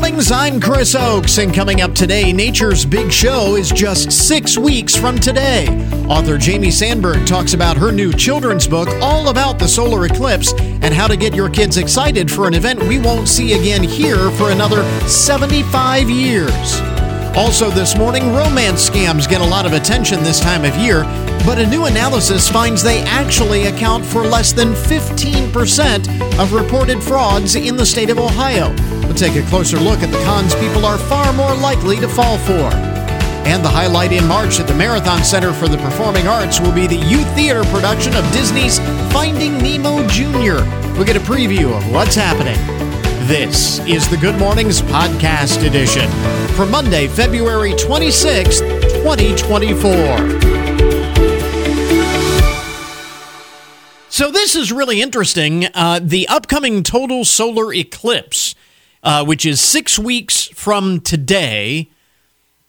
mornings. I'm Chris Oakes, and coming up today, Nature's Big Show is just six weeks from today. Author Jayme Sandberg talks about her new children's book all about the solar eclipse and how to get your kids excited for an event we won't see again here for another 75 years. Also, this morning, romance scams get a lot of attention this time of year, but a new analysis finds they actually account for less than 15% of reported frauds in the state of Ohio. Take a closer look at the cons people are far more likely to fall for. And the highlight in March at the Marathon Center for the Performing Arts will be the Youtheatre production of Disney's Finding Nemo Jr. We'll get a preview of what's happening. This is the Good Mornings Podcast Edition for Monday, February 26th, 2024. So, this is really interesting. Uh, the upcoming total solar eclipse, uh, which is six weeks from today.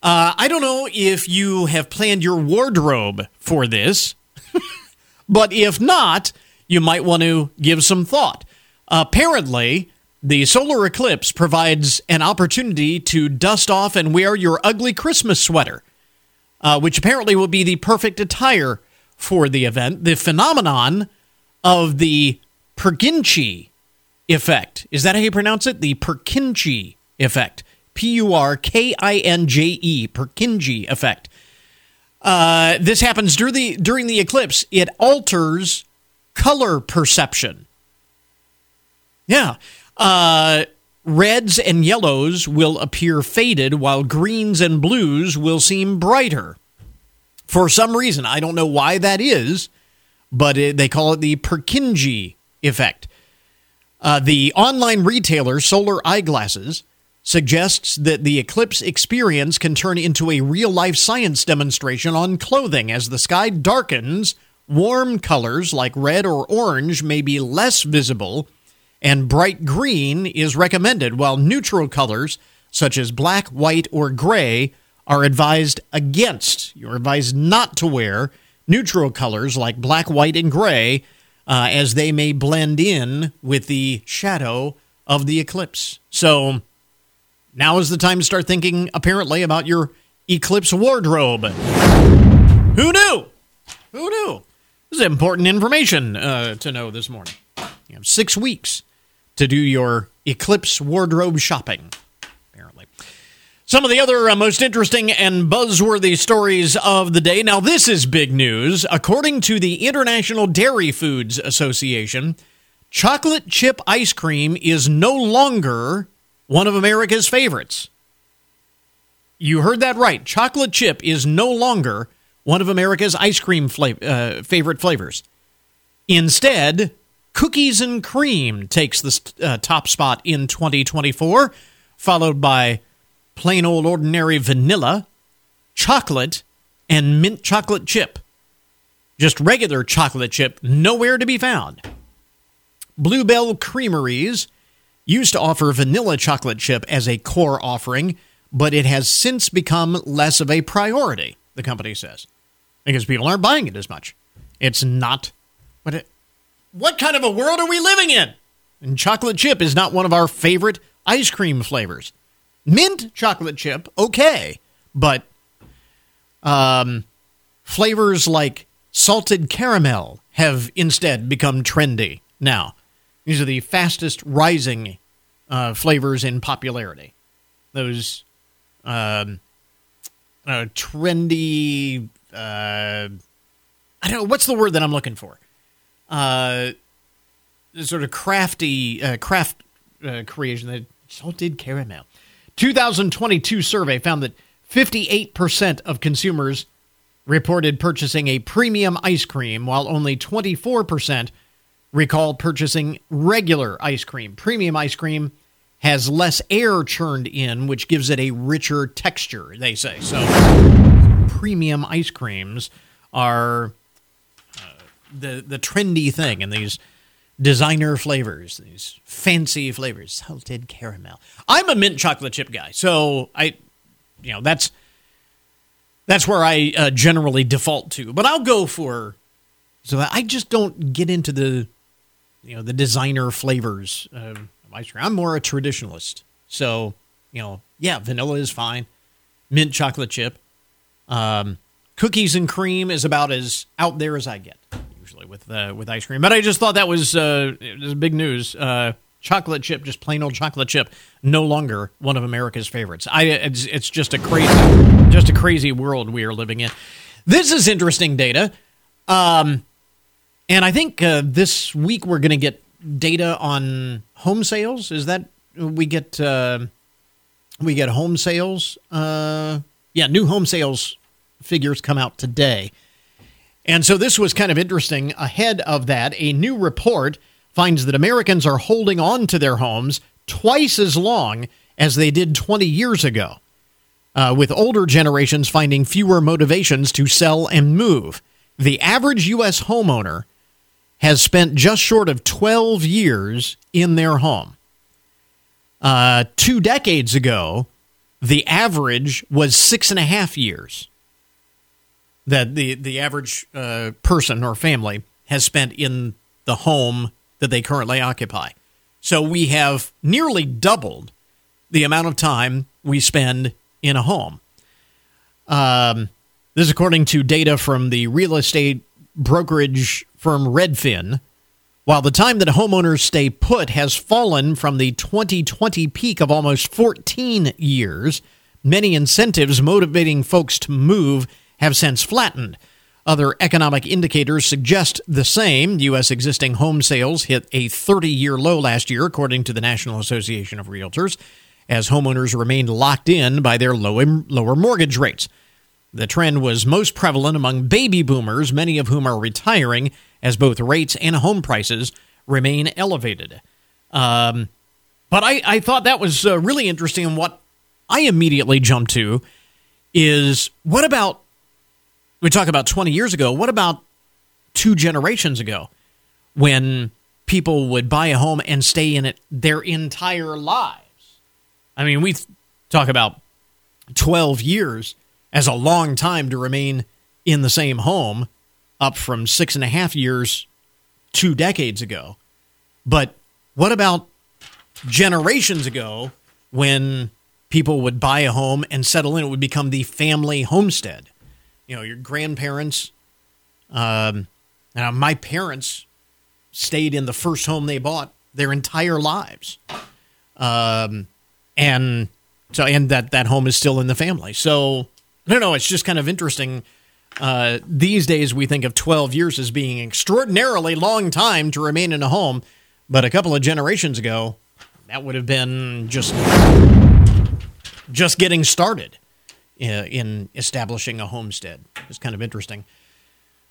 Uh, I don't know if you have planned your wardrobe for this, but if not, you might want to give some thought. apparently, the solar eclipse provides an opportunity to dust off and wear your ugly Christmas sweater, uh, which apparently will be the perfect attire for the event. The phenomenon of the Purkinje effect. Is that how you pronounce it? The Purkinje effect. P U R K I N J E, Purkinje effect. Uh, this happens during the, during the eclipse. It alters color perception. Yeah. Uh, reds and yellows will appear faded, while greens and blues will seem brighter. For some reason, I don't know why that is, but it, they call it the Purkinje effect. Uh, the online retailer Solar Eyeglasses suggests that the eclipse experience can turn into a real life science demonstration on clothing as the sky darkens. Warm colors like red or orange may be less visible and bright green is recommended, while neutral colors such as black, white, or gray are advised against. You're advised not to wear neutral colors like black, white, and gray, uh, as they may blend in with the shadow of the eclipse. So now is the time to start thinking, apparently, about your eclipse wardrobe. Who knew? Who knew? This is important information uh, to know this morning. You have six weeks to do your eclipse wardrobe shopping. Some of the other uh, most interesting and buzzworthy stories of the day. Now, this is big news. According to the International Dairy Foods Association, chocolate chip ice cream is no longer one of America's favorites. You heard that right. Chocolate chip is no longer one of America's ice cream fla- uh, favorite flavors. Instead, Cookies and cream takes the uh, top spot in 2024, followed by plain old ordinary vanilla, chocolate, and mint chocolate chip. Just regular chocolate chip, nowhere to be found. Blue Bell Creameries used to offer vanilla chocolate chip as a core offering, but it has since become less of a priority, the company says, because people aren't buying it as much. It's not what it what kind of a world are we living in? And chocolate chip is not one of our favorite ice cream flavors. Mint chocolate chip, okay, but um, flavors like salted caramel have instead become trendy now. These are the fastest rising uh, flavors in popularity. Those um, uh, trendy, uh, I don't know, what's the word that I'm looking for? uh, sort of crafty uh, craft uh, creation that salted caramel. 2022 survey found that 58% of consumers reported purchasing a premium ice cream, while only 24% recall purchasing regular ice cream. Premium ice cream has less air churned in, which gives it a richer texture, they say. So, premium ice creams are uh, the the trendy thing and these designer flavors, these fancy flavors, salted caramel. I'm a mint chocolate chip guy, so I, you know, that's that's where I uh, generally default to. But I'll go for. So I just don't get into the, you know, the designer flavors of ice cream. I'm more a traditionalist. So You know, yeah, vanilla is fine. Mint chocolate chip. Um, cookies and cream is about as out there as I get usually with uh, with ice cream. But I just thought that was uh, was big news. Uh, chocolate chip, just plain old chocolate chip, no longer one of America's favorites. I it's, it's just a crazy just a crazy world we are living in. This is interesting data. Um, and I think uh, this week we're going to get data on home sales. Is that we get uh, we get home sales? Uh, yeah, new home sales figures come out today. And so this was kind of interesting. Ahead of that, a new report finds that Americans are holding on to their homes twice as long as they did 20 years ago, uh, with older generations finding fewer motivations to sell and move. The average U.S. homeowner has spent just short of 12 years in their home. Uh, two decades ago, the average was six and a half years that the, the average uh, person or family has spent in the home that they currently occupy. So we have nearly doubled the amount of time we spend in a home. Um, this is according to data from the real estate brokerage firm Redfin. While the time that homeowners stay put has fallen from the 2020 peak of almost 14 years, many incentives motivating folks to move have since flattened. Other economic indicators suggest the same. U.S. existing home sales hit a 30 year low last year, according to the National Association of Realtors, as homeowners remained locked in by their lower mortgage rates. The trend was most prevalent among baby boomers, many of whom are retiring as both rates and home prices remain elevated. Um, but I, I, thought that was uh, really interesting. And what I immediately jumped to is what about we talk about 20 years ago. What about two generations ago when people would buy a home and stay in it their entire lives? I mean, we talk about 12 years as a long time to remain in the same home, up from six and a half years two decades ago. But what about generations ago when people would buy a home and settle in? It would become the family homestead you know your grandparents um, and my parents stayed in the first home they bought their entire lives. Um, and so and that that home is still in the family. So i don't know it's just kind of interesting uh, these days we think of 12 years as being extraordinarily long time to remain in a home but a couple of generations ago that would have been just just getting started in establishing a homestead. It's kind of interesting.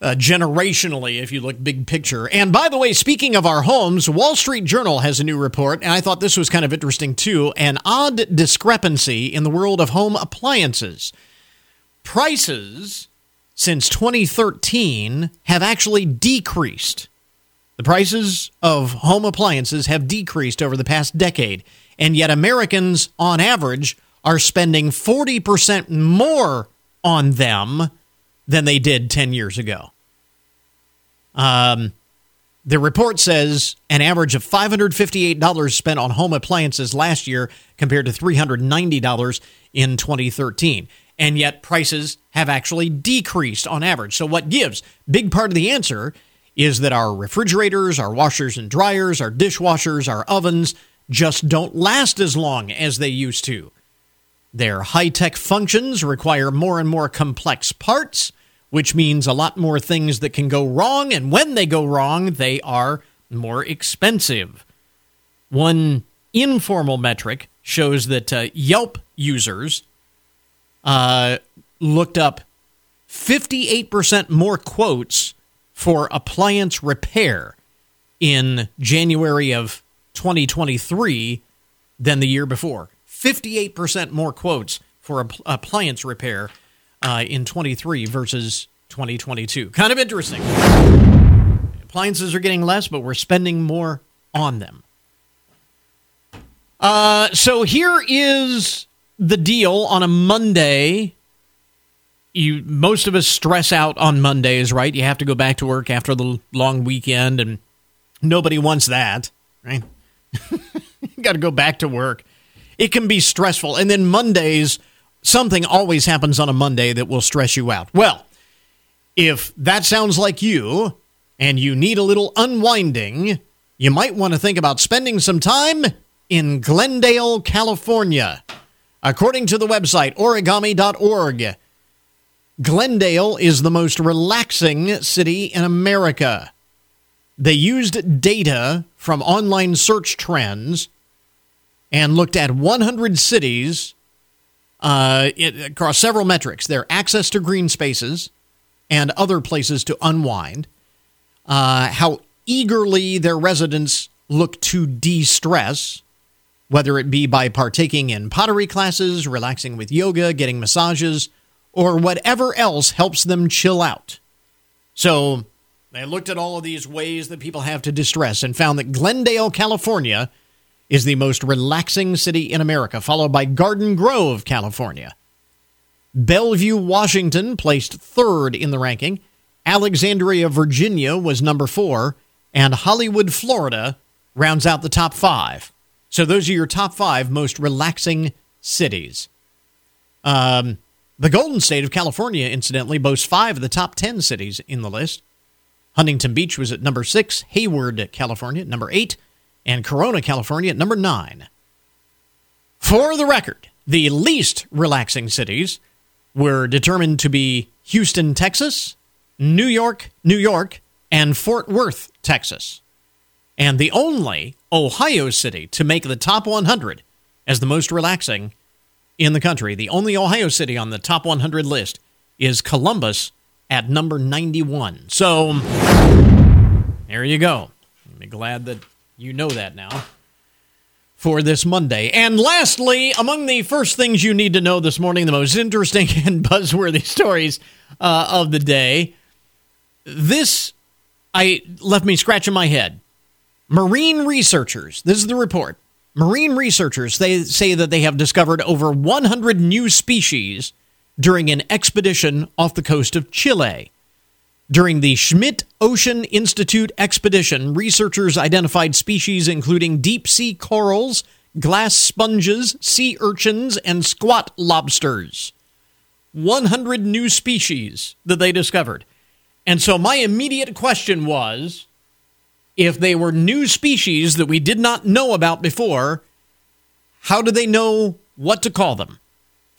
Uh, generationally, if you look big picture. And by the way, speaking of our homes, Wall Street Journal has a new report, and I thought this was kind of interesting too an odd discrepancy in the world of home appliances. Prices since 2013 have actually decreased. The prices of home appliances have decreased over the past decade, and yet Americans, on average, are spending 40% more on them than they did 10 years ago. Um, the report says an average of $558 spent on home appliances last year compared to $390 in 2013. And yet prices have actually decreased on average. So, what gives? Big part of the answer is that our refrigerators, our washers and dryers, our dishwashers, our ovens just don't last as long as they used to. Their high tech functions require more and more complex parts, which means a lot more things that can go wrong, and when they go wrong, they are more expensive. One informal metric shows that uh, Yelp users uh, looked up 58% more quotes for appliance repair in January of 2023 than the year before. 58% more quotes for appliance repair uh, in 23 versus 2022. Kind of interesting. Appliances are getting less, but we're spending more on them. Uh, so here is the deal on a Monday. You most of us stress out on Mondays, right? You have to go back to work after the long weekend, and nobody wants that, right? you got to go back to work it can be stressful. And then Mondays, something always happens on a Monday that will stress you out. Well, if that sounds like you and you need a little unwinding, you might want to think about spending some time in Glendale, California. According to the website origami.org, Glendale is the most relaxing city in America. They used data from online search trends and looked at 100 cities uh, it, across several metrics their access to green spaces and other places to unwind, uh, how eagerly their residents look to de stress, whether it be by partaking in pottery classes, relaxing with yoga, getting massages, or whatever else helps them chill out. So they looked at all of these ways that people have to distress and found that Glendale, California, is the most relaxing city in America, followed by Garden Grove, California. Bellevue, Washington placed third in the ranking. Alexandria, Virginia was number four. And Hollywood, Florida rounds out the top five. So those are your top five most relaxing cities. Um, the Golden State of California, incidentally, boasts five of the top 10 cities in the list. Huntington Beach was at number six, Hayward, California, number eight, and Corona, California, at number nine. For the record, the least relaxing cities were determined to be Houston, Texas, New York, New York, and Fort Worth, Texas. And the only Ohio city to make the top 100 as the most relaxing in the country, the only Ohio city on the top 100 list is Columbus at number 91. So there you go. I'm glad that you know that now for this Monday. And lastly, among the first things you need to know this morning, the most interesting and buzzworthy stories uh, of the day. This I left me scratching my head. Marine researchers, this is the report. Marine researchers they say that they have discovered over 100 new species during an expedition off the coast of Chile. During the Schmidt Ocean Institute expedition, researchers identified species including deep sea corals, glass sponges, sea urchins, and squat lobsters. 100 new species that they discovered. And so my immediate question was if they were new species that we did not know about before, how do they know what to call them?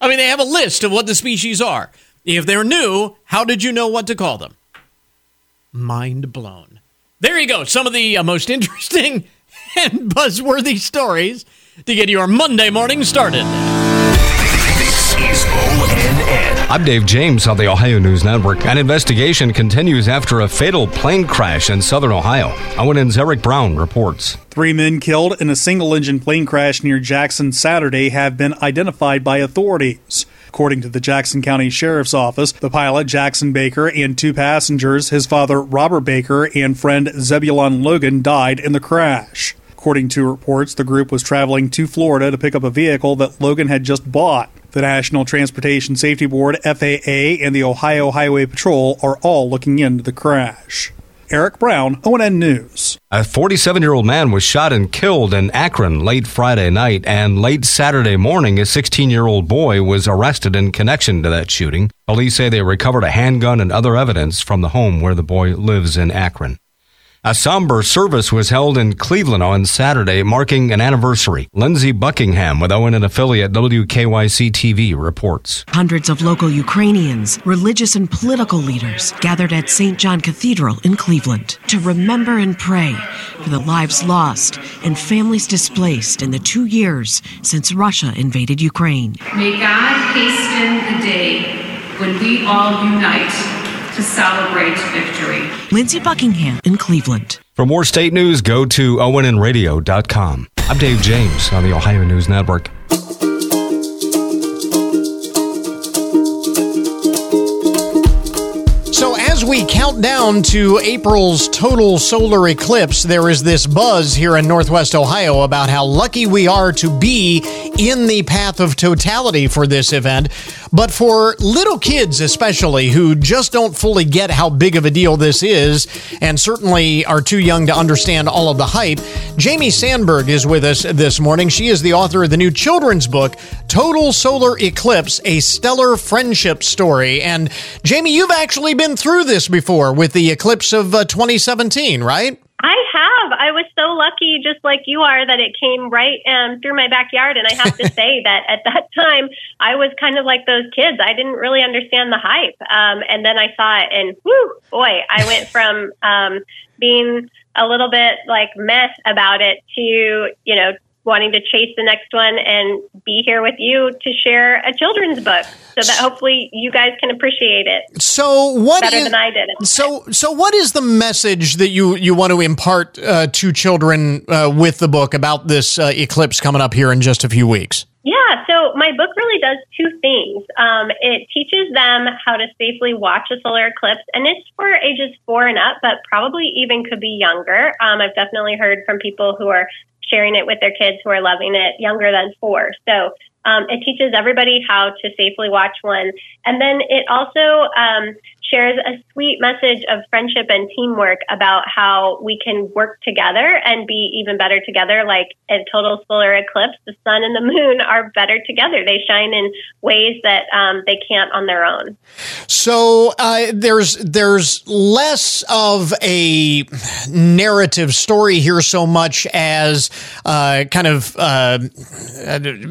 I mean, they have a list of what the species are. If they're new, how did you know what to call them? Mind blown. There you go. Some of the uh, most interesting and buzzworthy stories to get your Monday morning started. This is. I'm Dave James on the Ohio News Network. An investigation continues after a fatal plane crash in southern Ohio. ONN's Eric Brown reports. Three men killed in a single engine plane crash near Jackson Saturday have been identified by authorities. According to the Jackson County Sheriff's Office, the pilot, Jackson Baker, and two passengers, his father, Robert Baker, and friend Zebulon Logan, died in the crash. According to reports, the group was traveling to Florida to pick up a vehicle that Logan had just bought. The National Transportation Safety Board, FAA, and the Ohio Highway Patrol are all looking into the crash. Eric Brown, ONN News. A 47 year old man was shot and killed in Akron late Friday night, and late Saturday morning, a 16 year old boy was arrested in connection to that shooting. Police say they recovered a handgun and other evidence from the home where the boy lives in Akron. A somber service was held in Cleveland on Saturday, marking an anniversary. Lindsey Buckingham with ONN affiliate WKYC TV reports. Hundreds of local Ukrainians, religious and political leaders gathered at St. John Cathedral in Cleveland to remember and pray for the lives lost and families displaced in the two years since Russia invaded Ukraine. May God hasten the day when we all unite to celebrate victory. Lindsey Buckingham in Cleveland. For more state news, go to onnradio.com. I'm Dave James on the Ohio News Network. We count down to April's total solar eclipse, there is this buzz here in Northwest Ohio about how lucky we are to be in the path of totality for this event. But for little kids, especially, who just don't fully get how big of a deal this is, and certainly are too young to understand all of the hype, Jayme Sandberg is with us this morning. She is the author of the new children's book, Total Solar Eclipse A Stellar Friendship Story. And Jayme, you've actually been through this before with the eclipse of uh, 2017, right? I have. I was so lucky, just like you are, that it came right um, through my backyard. And I have to say that at that time, I was kind of like those kids. I didn't really understand the hype. Um, and then I saw it, and whoo, boy, I went from um, being a little bit like meh about it to, you know, wanting to chase the next one and be here with you to share a children's book so that hopefully you guys can appreciate it. So what better is- than I did. So so what is the message that you you want to impart uh, to children uh, with the book about this uh, eclipse coming up here in just a few weeks? Yeah, so my book really does two things. Um, it teaches them how to safely watch a solar eclipse, and it's for ages four and up, but probably even could be younger. Um, I've definitely heard from people who are sharing it with their kids who are loving it younger than four. So um, it teaches everybody how to safely watch one. And then it also um, shares a sweet message of friendship and teamwork about how we can work together and be even better together. Like a total solar eclipse, the sun and the moon are better together. They shine in ways that um, they can't on their own. So uh, there's there's less of a narrative story here, so much as uh, kind of uh,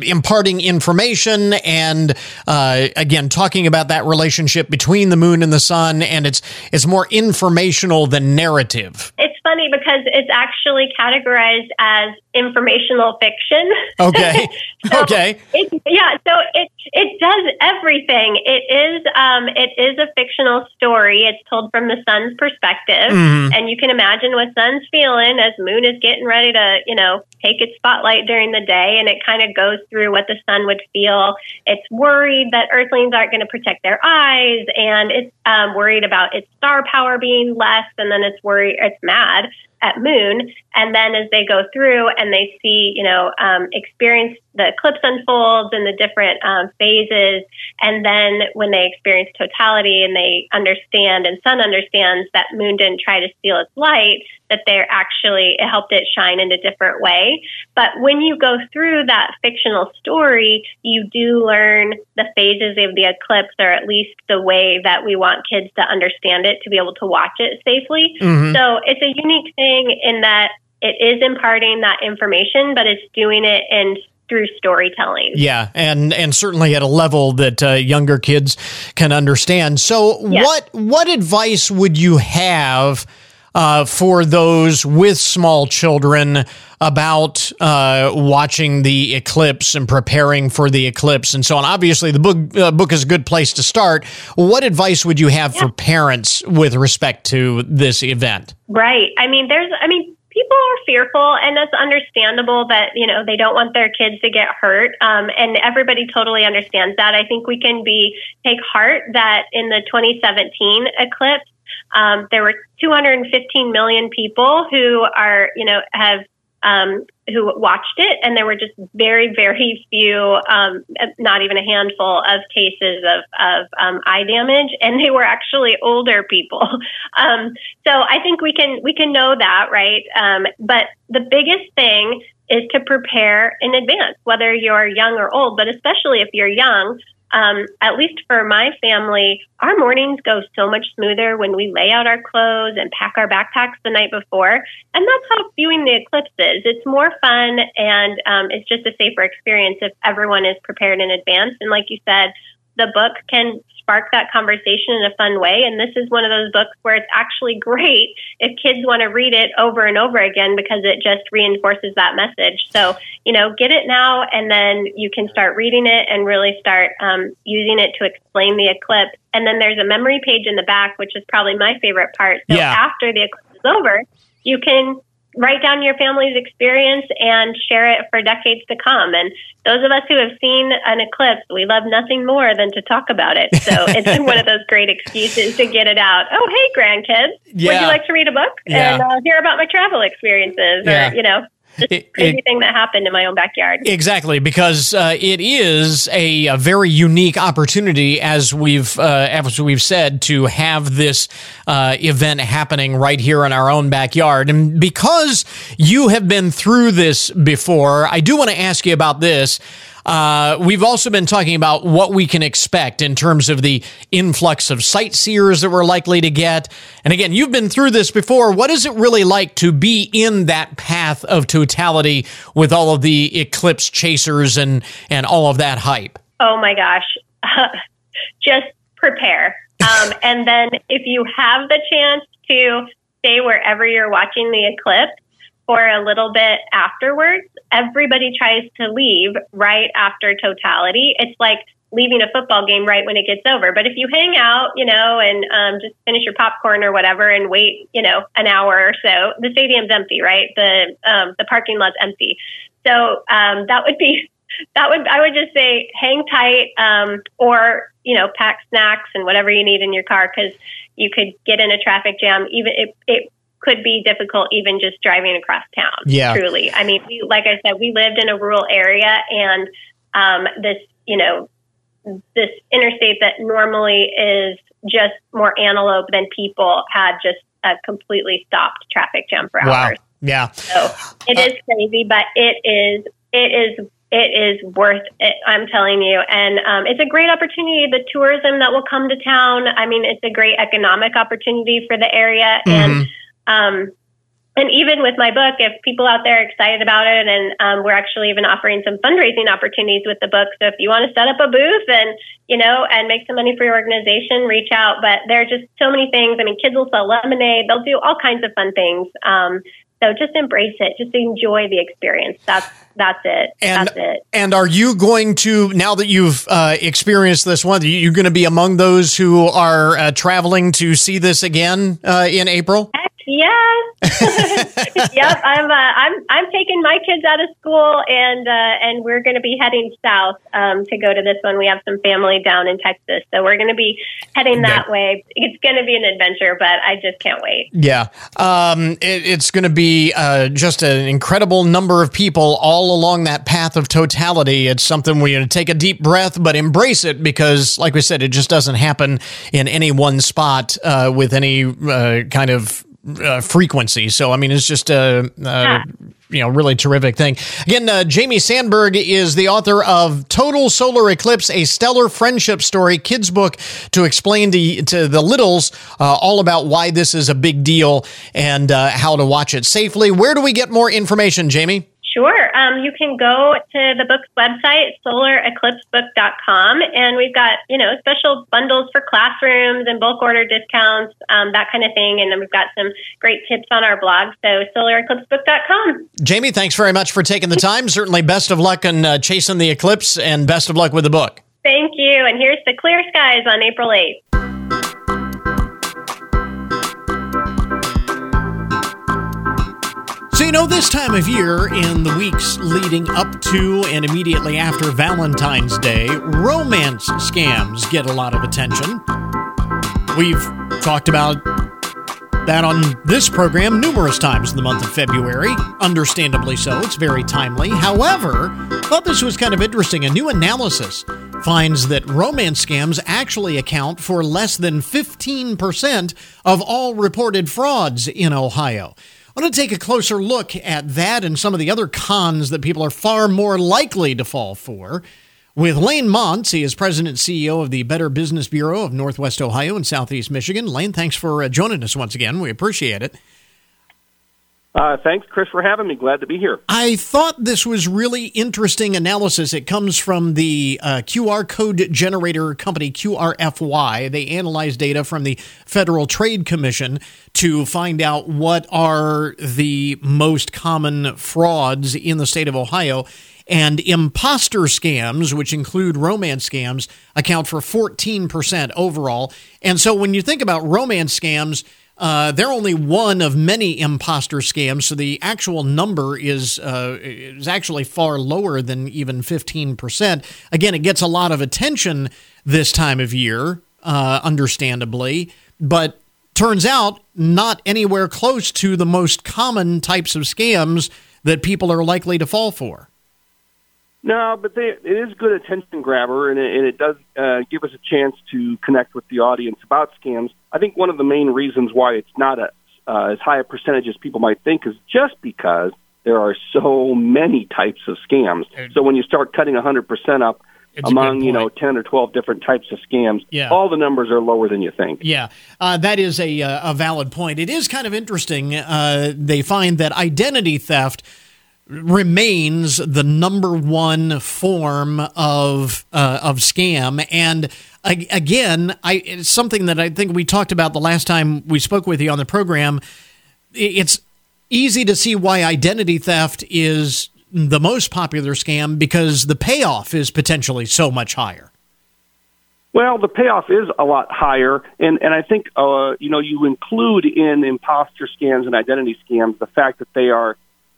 imparting information and uh, again talking about that relationship between the moon and the sun, and it's it's more informational than narrative. It's funny because it's actually categorized as informational fiction. Okay. So okay. It, yeah, so it it does everything. It is um, it is a fictional story. It's told from the sun's perspective, Mhm. and you can imagine what sun's feeling as moon is getting ready to you know take its spotlight during the day, and it kind of goes through what the sun would feel. It's worried that Earthlings aren't going to protect their eyes, and it's um, worried about its star power being less, and then it's worried it's mad at moon and then as they go through and they see you know um, experience the eclipse unfolds and the different um, phases. And then when they experience totality and they understand and sun understands that moon didn't try to steal its light that they're actually it helped it shine in a different way. But when you go through that fictional story you do learn the phases of the eclipse or at least the way that we want kids to understand it to be able to watch it safely. Mhm. so it's a unique thing in that it is imparting that information, but it's doing it in through storytelling. Yeah, and and certainly at a level that uh, younger kids can understand. So, Yes. what what advice would you have uh, for those with small children about uh, watching the eclipse and preparing for the eclipse and so on? Obviously, the book uh, book is a good place to start. What advice would you have for parents with respect to this event? Right. I mean, there's, I mean, people are fearful, and that's understandable that, you know, they don't want their kids to get hurt. Um, and everybody totally understands that. I think we can be, take heart that in the 2017 eclipse, um, there were 215 million people who are, you know, have um, who watched it, and there were just very, very few, um, not even a handful of cases of, of um, eye damage, and they were actually older people. Um, so I think we can we can know that, right? Um, but the biggest thing is to prepare in advance, whether you're young or old, but especially if you're young. Um, at least for my family, our mornings go so much smoother when we lay out our clothes and pack our backpacks the night before. And that's how viewing the eclipse is. It's more fun and um, it's just a safer experience if everyone is prepared in advance. And like you said, the book can spark that conversation in a fun way. And this is one of those books where it's actually great if kids want to read it over and over again because it just reinforces that message. So, you know, get it now and then you can start reading it and really start um, using it to explain the eclipse. And then there's a memory page in the back, which is probably my favorite part. So Yeah. after the eclipse is over, you can write down your family's experience and share it for decades to come. And those of us who have seen an eclipse, we love nothing more than to talk about it. So it's one of those great excuses to get it out. Oh, hey, grandkids, Yeah. would you like to read a book Yeah. and uh, hear about my travel experiences, Yeah. or you know, It- crazy it- thing that happened in my own backyard. Exactly, because uh, it is a, a very unique opportunity, as we've uh, as we've said, to have this uh, event happening right here in our own backyard. And because you have been through this before, I do want to ask you about this. Uh, we've also been talking about what we can expect in terms of the influx of sightseers that we're likely to get. And again, you've been through this before. What is it really like to be in that path of totality with all of the eclipse chasers and, and all of that hype? Oh my gosh. Just prepare. Um, and then if you have the chance to stay wherever you're watching the eclipse for a little bit afterwards, everybody tries to leave right after totality. It's like leaving a football game right when it gets over. But if you hang out, you know, and um, just finish your popcorn or whatever and wait, you know, an hour or so, the stadium's empty, right? The um, the parking lot's empty. So um, that would be that would I would just say hang tight um, or you know pack snacks and whatever you need in your car because you could get in a traffic jam. Even it, it could be difficult even just driving across town. Yeah. truly. I mean, we, like I said, we lived in a rural area and um, this you know this interstate that normally is just more antelope than people had just a completely stopped traffic jam for hours. Yeah. So it is crazy, but it is it is it is worth it. I'm telling you, and um, it's a great opportunity. The tourism that will come to town. I mean, it's a great economic opportunity for the area, and um, and even with my book, if people out there are excited about it, and um, we're actually even offering some fundraising opportunities with the book. So if you want to set up a booth and you know and make some money for your organization, reach out. But there are just so many things. I mean, kids will sell lemonade. They'll do all kinds of fun things. Um, so just embrace it. Just enjoy the experience. That's that's it. And that's it. and are you going to now that you've uh, experienced this one? You you going to be among those who are uh, traveling to see this again uh, in April? Heck yes. yep. I'm uh, I'm I'm taking my kids out of school and uh, and we're going to be heading south um, to go to this one. We have some family down in Texas, so we're going to be heading that way. It's going to be an adventure, but I just can't wait. Yeah, um, it, it's going to be uh, just an incredible number of people all along that path of totality. It's something we take a deep breath, but embrace it because, like we said, it just doesn't happen in any one spot uh, with any uh, kind of uh, frequency. So, I mean, it's just a. Uh, you know, really terrific thing. Again, uh, Jayme Sandberg is the author of Total Solar Eclipse, a stellar friendship story, kids book to explain to, to the littles uh, all about why this is a big deal and uh, how to watch it safely. Where do we get more information, Jayme? Sure. Um, you can go to the book's website, solareclipsebook.com, and we've got, you know, special bundles for classrooms and bulk order discounts, um, that kind of thing. And then we've got some great tips on our blog. So solareclipsebook.com. Jayme, thanks very much for taking the time. Certainly best of luck in uh, chasing the eclipse and best of luck with the book. Thank you. And here's the clear skies on April 8th. You know, this time of year, in the weeks leading up to and immediately after Valentine's Day, romance scams get a lot of attention. We've talked about that on this program numerous times in the month of February. Understandably so, it's very timely. However, thought this was kind of interesting. A new analysis finds that romance scams actually account for less than 15% of all reported frauds in Ohio. I want to take a closer look at that and some of the other cons that people are far more likely to fall for. With Lane Mance, he is president and CEO of the Better Business Bureau of Northwest Ohio and Southeast Michigan. Lane, thanks for uh, joining us once again. We appreciate it. Uh, thanks, Chris, for having me. Glad to be here. I thought this was really interesting analysis. It comes from the uh, QR code generator company QRFY. They analyze data from the Federal Trade Commission to find out what are the most common frauds in the state of Ohio. And imposter scams, which include romance scams, account for 14% overall. And so when you think about romance scams, Uh, they're only one of many imposter scams, so the actual number is uh, is actually far lower than even fifteen percent. Again, it gets a lot of attention this time of year, uh, understandably, but turns out not anywhere close to the most common types of scams that people are likely to fall for. No, but they, it is a good attention grabber, and it, and it does uh, give us a chance to connect with the audience about scams. I think one of the main reasons why it's not a, uh, as high a percentage as people might think is just because there are so many types of scams. So when you start cutting 100% up It's among you know 10 or 12 different types of scams, Yeah. all the numbers are lower than you think. Yeah, uh, that is a, uh, a valid point. It is kind of interesting. Uh, they find that identity theft remains the number one form of uh, of scam, and again, I it's something that I think we talked about the last time we spoke with you on the program. It's easy to see why identity theft is the most popular scam because the payoff is potentially so much higher. Well, the payoff is a lot higher, and and I think uh, you know you include in imposter scams and identity scams the fact that they are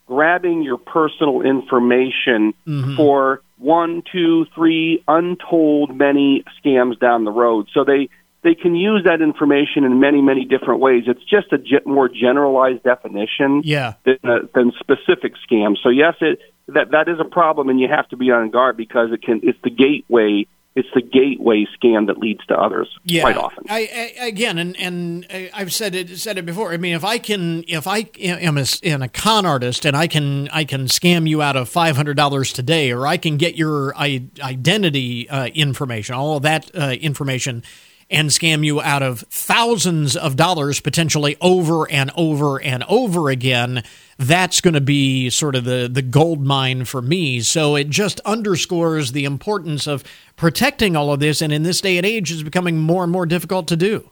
grabbing your personal information for one, two, three untold many scams down the road. So they they can use that information in many many different ways. It's just a ge- more generalized definition Yeah. than, uh, than specific scams. So yes, it that that is a problem, and you have to be on guard because it can. It's the gateway. It's the gateway scam that leads to others yeah, quite often. I, I again, and and I've said it said it before. I mean, if I can, if I am a, am a con artist and I can I can scam you out of five hundred dollars today, or I can get your I, identity uh, information, all of that uh, information. And scam you out of thousands of dollars potentially over and over and over again. That's going to be sort of the, the gold mine for me. So it just underscores the importance of protecting all of this. And in this day and age, is becoming more and more difficult to do.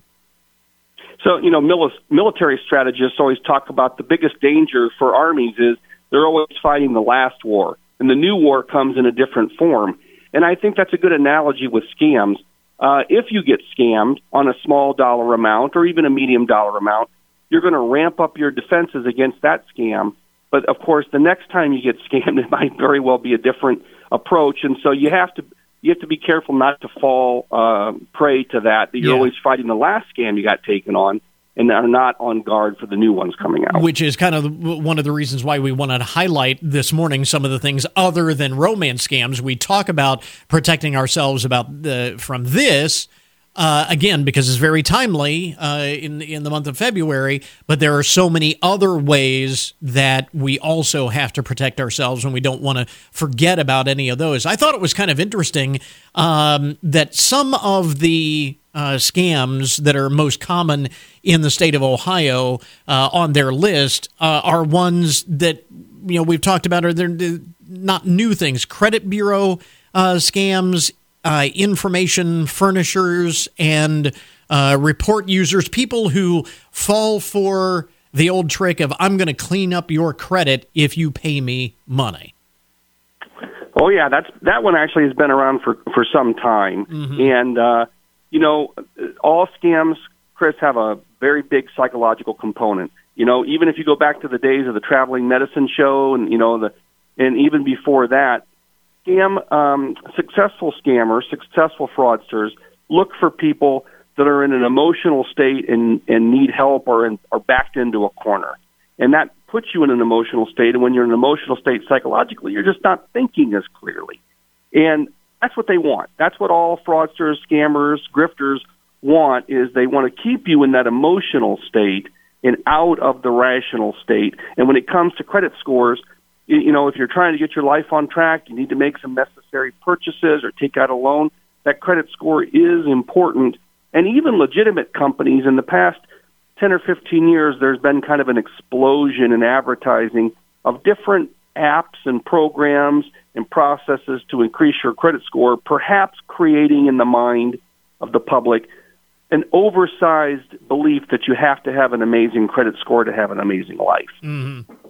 So, you know, mili- military strategists always talk about the biggest danger for armies is they're always fighting the last war, and the new war comes in a different form. And I think that's a good analogy with scams. Uh, if you get scammed on a small dollar amount or even a medium dollar amount, you're going to ramp up your defenses against that scam. But of course, the next time you get scammed, it might very well be a different approach, and so you have to you have to be careful not to fall uh, prey to that. That you're Yeah. always fighting the last scam you got taken on, and are not on guard for the new ones coming out. Which is kind of one of the reasons why we wanted to highlight this morning some of the things other than romance scams. We talk about protecting ourselves about the, from this. Uh, again, because it's very timely uh, in in the month of February, but there are so many other ways that we also have to protect ourselves, and we don't want to forget about any of those. I thought it was kind of interesting um, that some of the uh, scams that are most common in the state of Ohio uh, on their list uh, are ones that you know we've talked about are they're, not new things. Credit bureau uh, scams, uh, information furnishers, and uh, report users, people who fall for the old trick of I'm going to clean up your credit if you pay me money. Oh yeah, that's that one actually has been around for for some time, and uh, you know, all scams, Chris, have a very big psychological component. You know, even if you go back to the days of the traveling medicine show, and you know the, and even before that, scam um, successful scammers, successful fraudsters look for people that are in an emotional state and and need help or in, are backed into a corner, and that puts you in an emotional state. And when you're in an emotional state psychologically, you're just not thinking as clearly, and that's what they want. That's what all fraudsters, scammers, grifters want is they want to keep you in that emotional state and out of the rational state. And when it comes to credit scores, you, know, if you're trying to get your life on track, you need to make some necessary purchases or take out a loan. That credit score is important. And even legitimate companies in the past 10 or 15 years, there's been kind of an explosion in advertising of different apps and programs and processes to increase your credit score, perhaps creating in the mind of the public an oversized belief that you have to have an amazing credit score to have an amazing life. Mm-hmm.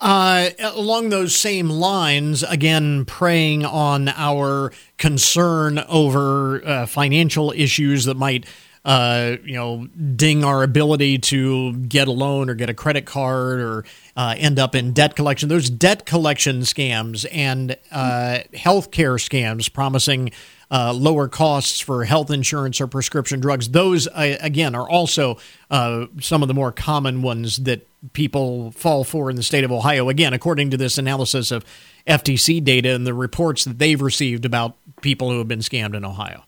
Uh, along those same lines, again, preying on our concern over uh, financial issues that might uh, you know, ding our ability to get a loan or get a credit card or uh, end up in debt collection. Those debt collection scams and uh, healthcare scams promising uh, lower costs for health insurance or prescription drugs. Those, uh, again, are also uh, some of the more common ones that people fall for in the state of Ohio. Again, according to this analysis of FTC data and the reports that they've received about people who have been scammed in Ohio.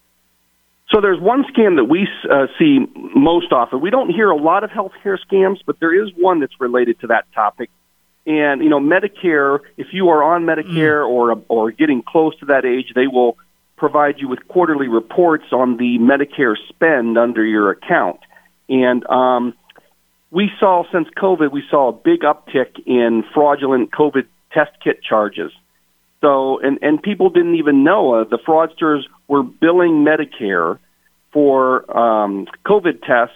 So there's one scam that we uh, see most often. We don't hear a lot of healthcare scams, but there is one that's related to that topic. And you know, Medicare. If you are on Medicare mm. or or getting close to that age, they will provide you with quarterly reports on the Medicare spend under your account. And um, we saw since COVID, we saw a big uptick in fraudulent COVID test kit charges. So, and, and people didn't even know uh, the fraudsters were billing Medicare for um, COVID tests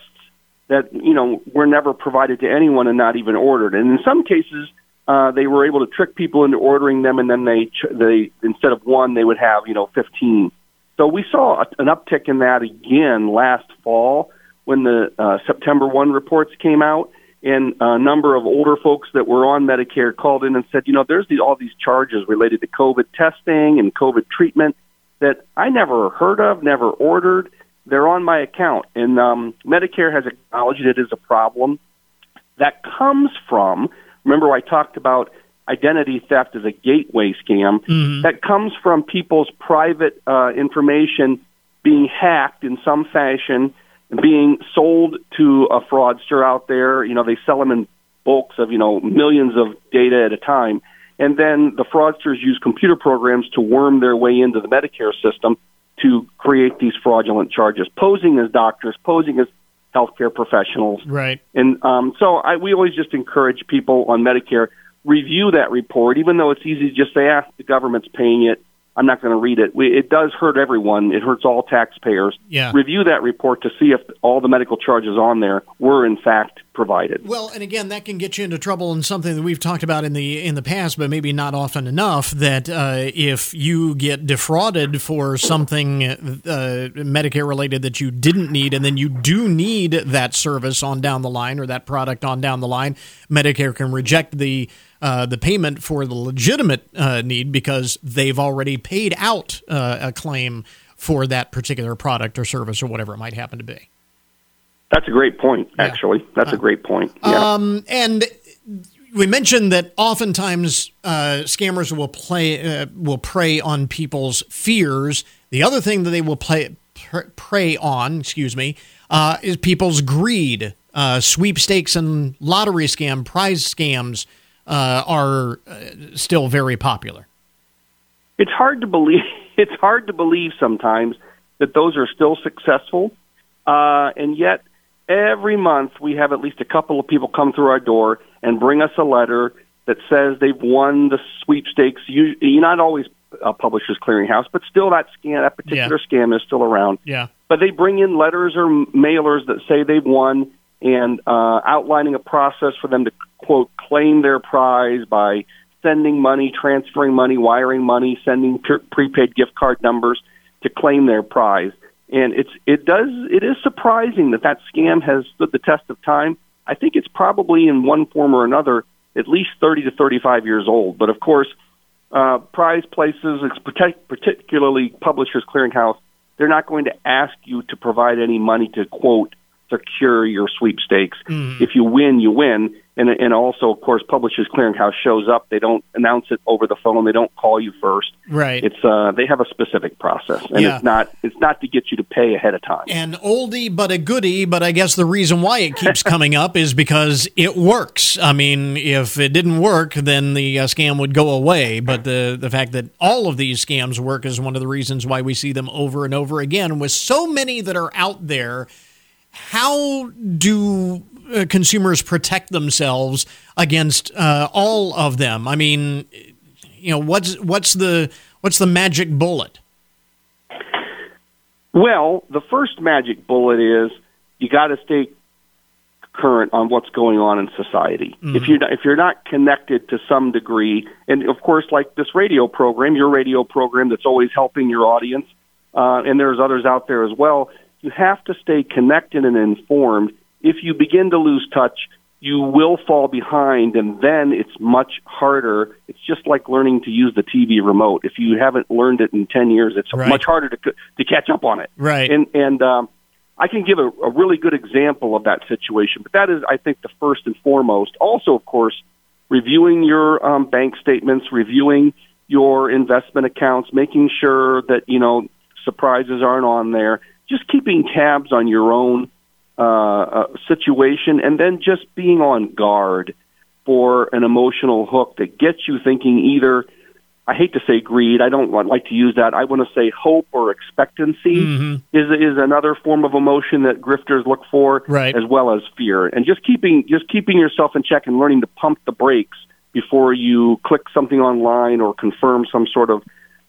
that you know were never provided to anyone and not even ordered. And in some cases, uh, they were able to trick people into ordering them, and then they they instead of one, they would have you know fifteen. So we saw a, an uptick in that again last fall when the uh, September one reports came out, and a number of older folks that were on Medicare called in and said, you know, there's all these charges related to COVID testing and COVID treatment that I never heard of, never ordered. They're on my account, and um, Medicare has acknowledged it is a problem that comes from Remember, I talked about identity theft as a gateway scam mm-hmm. that comes from people's private uh, information being hacked in some fashion and being sold to a fraudster out there. You know, they sell them in bulks of, you know, millions of data at a time. And then the fraudsters use computer programs to worm their way into the Medicare system to create these fraudulent charges, posing as doctors, posing as healthcare professionals. Right. And um, so I, we always just encourage people on Medicare review that report, even though it's easy to just say, ah, the government's paying it. I'm not going to read it. We, it does hurt everyone. It hurts all taxpayers. Yeah. Review that report to see if all the medical charges on there were in fact provided. Well, and again, that can get you into trouble and something that we've talked about in the in the past, but maybe not often enough. That uh, if you get defrauded for something uh, Medicare related that you didn't need, and then you do need that service on down the line or that product on down the line, Medicare can reject the uh, the payment for the legitimate uh, need because they've already paid out uh, a claim for that particular product or service or whatever it might happen to be. That's a great point. Actually, yeah. that's a great point. Yeah. Um, and we mentioned that oftentimes uh, scammers will play uh, will prey on people's fears. The other thing that they will play prey on, excuse me, uh, is people's greed. sweepstakes and lottery scam, prize scams uh, are uh, still very popular. It's hard to believe. It's hard to believe sometimes that those are still successful, uh, and yet every month we have at least a couple of people come through our door and bring us a letter that says they've won the sweepstakes. You, you're not always a Publishers Clearinghouse, but still that scam, that particular yeah. scam is still around. Yeah. But they bring in letters or mailers that say they've won and uh, outlining a process for them to quote, claim their prize by sending money, transferring money, wiring money, sending pre- prepaid gift card numbers to claim their prize. And it's it does it is surprising that that scam has stood the test of time. I think it's probably in one form or another at least 30 to 35 years old. But of course, uh, prize places, particularly Publishers Clearinghouse, they're not going to ask you to provide any money to quote secure your sweepstakes. Mm. If you win, you win. And and also of course publishers clearinghouse shows up. They don't announce it over the phone. They don't call you first. Right. It's uh they have a specific process and yeah. it's not it's not to get you to pay ahead of time. An oldie but a goodie but i guess the reason why it keeps coming up is because it works. I mean if it didn't work then the uh, scam would go away. But the the fact that all of these scams work is one of the reasons why we see them over and over again. With so many that are out there how do uh, consumers protect themselves against uh, all of them? I mean, you know, what's what's the what's the magic bullet? Well, the first magic bullet is you got to stay current on what's going on in society. Mm-hmm. If you if you're not connected to some degree, and of course, like this radio program, your radio program that's always helping your audience, uh, and there's others out there as well You have to stay connected and informed. If you begin to lose touch, you will fall behind, and then it's much harder. It's just like learning to use the TV remote. If you haven't learned it in ten years, it's Right. much harder to to catch up on it. Right. And and um, I can give a, a really good example of that situation. But that is, I think, the first and foremost. Also, of course, reviewing your um, bank statements, reviewing your investment accounts, making sure that you know surprises aren't on there. Just keeping tabs on your own uh, uh, situation, and then just being on guard for an emotional hook that gets you thinking either. I hate to say greed. I don't want, like to use that. I want to say hope or expectancy Mm-hmm. is is another form of emotion that grifters look for, Right. as well as fear. And just keeping just keeping yourself in check and learning to pump the brakes before you click something online or confirm some sort of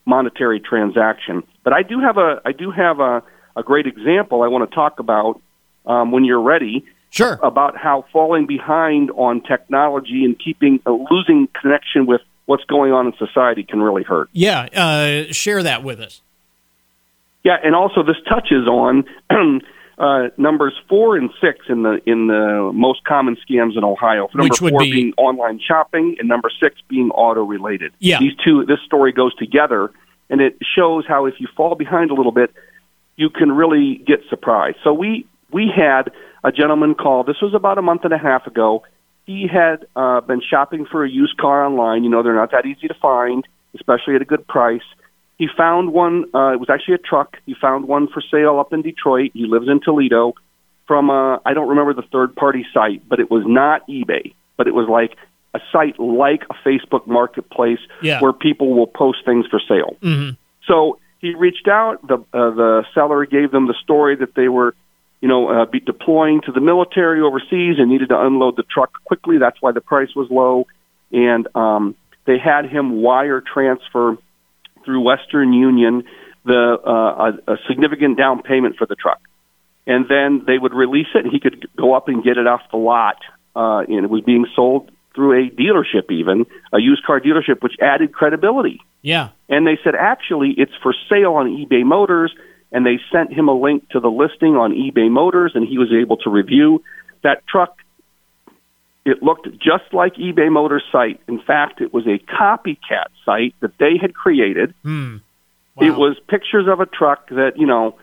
monetary transaction. But I do have a I do have a, a great example I want to talk about um, when you're ready Sure. about how falling behind on technology and keeping uh, losing connection with what's going on in society can really hurt. Yeah. Uh, share that with us. Yeah, and also this touches on uh, numbers four and six in the in the most common scams in Ohio. Number Which would four be- being online shopping, and number six being auto related. Yeah. these two. This story goes together, and it shows how if you fall behind a little bit, you can really get surprised. So we we had a gentleman call. This was about a month and a half ago. He had uh, been shopping for a used car online. You know, they're not that easy to find, especially at a good price. He found one. Uh, it was actually a truck. He found one for sale up in Detroit. He lives in Toledo. From uh, I don't remember the third party site, but it was not eBay. But it was like a site like a Facebook Marketplace Yeah. where people will post things for sale. Mm-hmm. So he reached out. The uh, the seller gave them the story that they were, you know, uh, be deploying to the military overseas and needed to unload the truck quickly. That's why the price was low, and um, they had him wire transfer through Western Union the uh, a, a significant down payment for the truck, and then they would release it, and he could go up and get it off the lot, uh, and it was being sold through a dealership, even a used car dealership, which added credibility. Yeah. and they said actually it's for sale on eBay Motors. And they sent him a link to the listing on eBay Motors and he was able to review that truck. It looked just like eBay Motors site. In fact it was a copycat site that they had created. Hmm. it was pictures of a truck that you know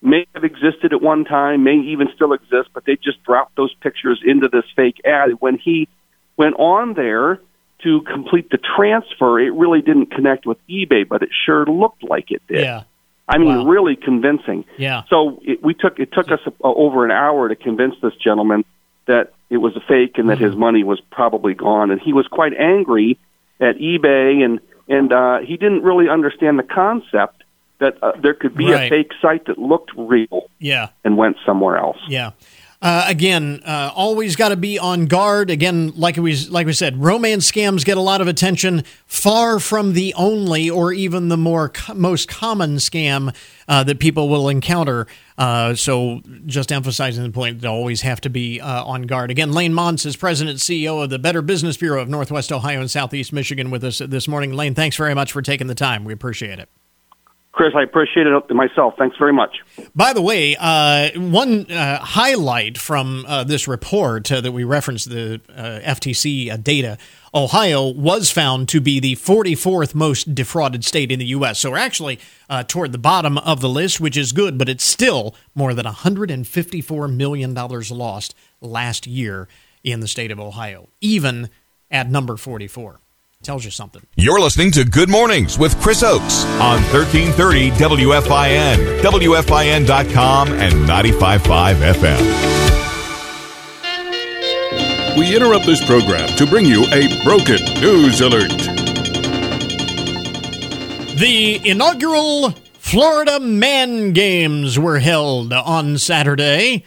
may have existed at one time may even still exist but they just dropped those pictures into this fake ad. When he went on there to complete the transfer, it really didn't connect with eBay, but it sure looked like it did. Yeah. I mean, Wow. really convincing. Yeah. So it, we took it took us uh, over an hour to convince this gentleman that it was a fake and that his money was probably gone, and he was quite angry at eBay, and and uh, he didn't really understand the concept that uh, there could be Right. a fake site that looked real Yeah. and went somewhere else. Yeah. Uh, again, uh, always got to be on guard. Again, like we like we said, romance scams get a lot of attention. Far from the only, or even the more co- most common scam uh, that people will encounter. Uh, so, just emphasizing the point that always have to be uh, on guard. Again, Lane Mance is president CEO of the Better Business Bureau of Northwest Ohio and Southeast Michigan with us this morning. Lane, thanks very much for taking the time. We appreciate it. Chris, I appreciate it myself. Thanks very much. By the way, uh, one uh, highlight from uh, this report uh, that we referenced, the uh, FTC uh, data, Ohio was found to be the 44th most defrauded state in the U.S. So we're actually toward the bottom of the list, which is good, but it's still more than $154 million lost last year in the state of Ohio, even at number 44. Tells you something. You're listening to Good Mornings with Chris Oaks on 1330 WFIN, WFIN.com, and 95.5 FM. We interrupt this program to bring you a broken news alert. The inaugural Florida Man Games were held on Saturday,